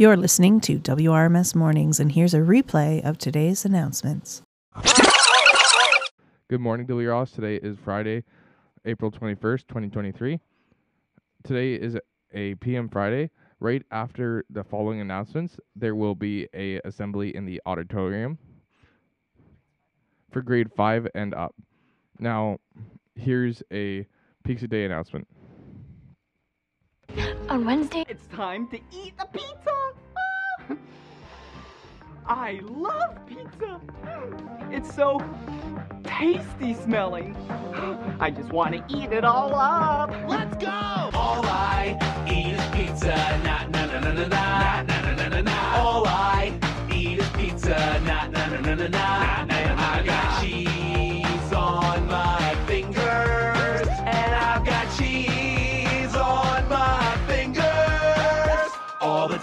You're listening to WRMS Mornings, and here's a replay of today's announcements. Good morning, W. Ross. Today is Friday, April 21st, 2023. Today is a PM Friday. Right after the following announcements, there will be a assembly in the auditorium for grade 5 and up. Now, here's a Pizza Day announcement. On Wednesday, It's time to eat the pizza! Ah! I love pizza! It's so tasty smelling. I just want to eat it all up. Let's go! All I eat is pizza. Na na na na na na na na na na na. All I eat is pizza. Na na na na na na na na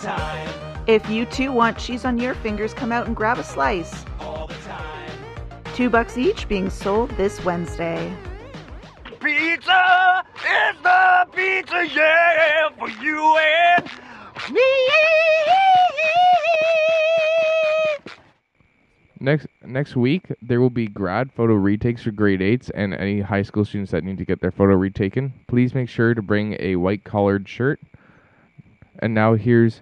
time. If you too want cheese on your fingers, come out and grab a slice. All the time. Two bucks each being sold this Wednesday. Pizza is the pizza, yeah, for you and me. Next next week, there will be grad photo retakes for grade 8s and any high school students that need to get their photo retaken. Please make sure to bring a white collared shirt. And now here's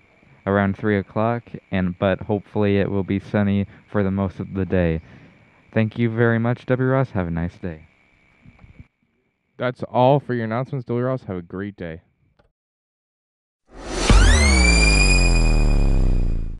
around three o'clock, and but hopefully it will be sunny for the most of the day. Thank you very much, W. Ross. Have a nice day. That's all for your announcements, W. Ross. Have a great day.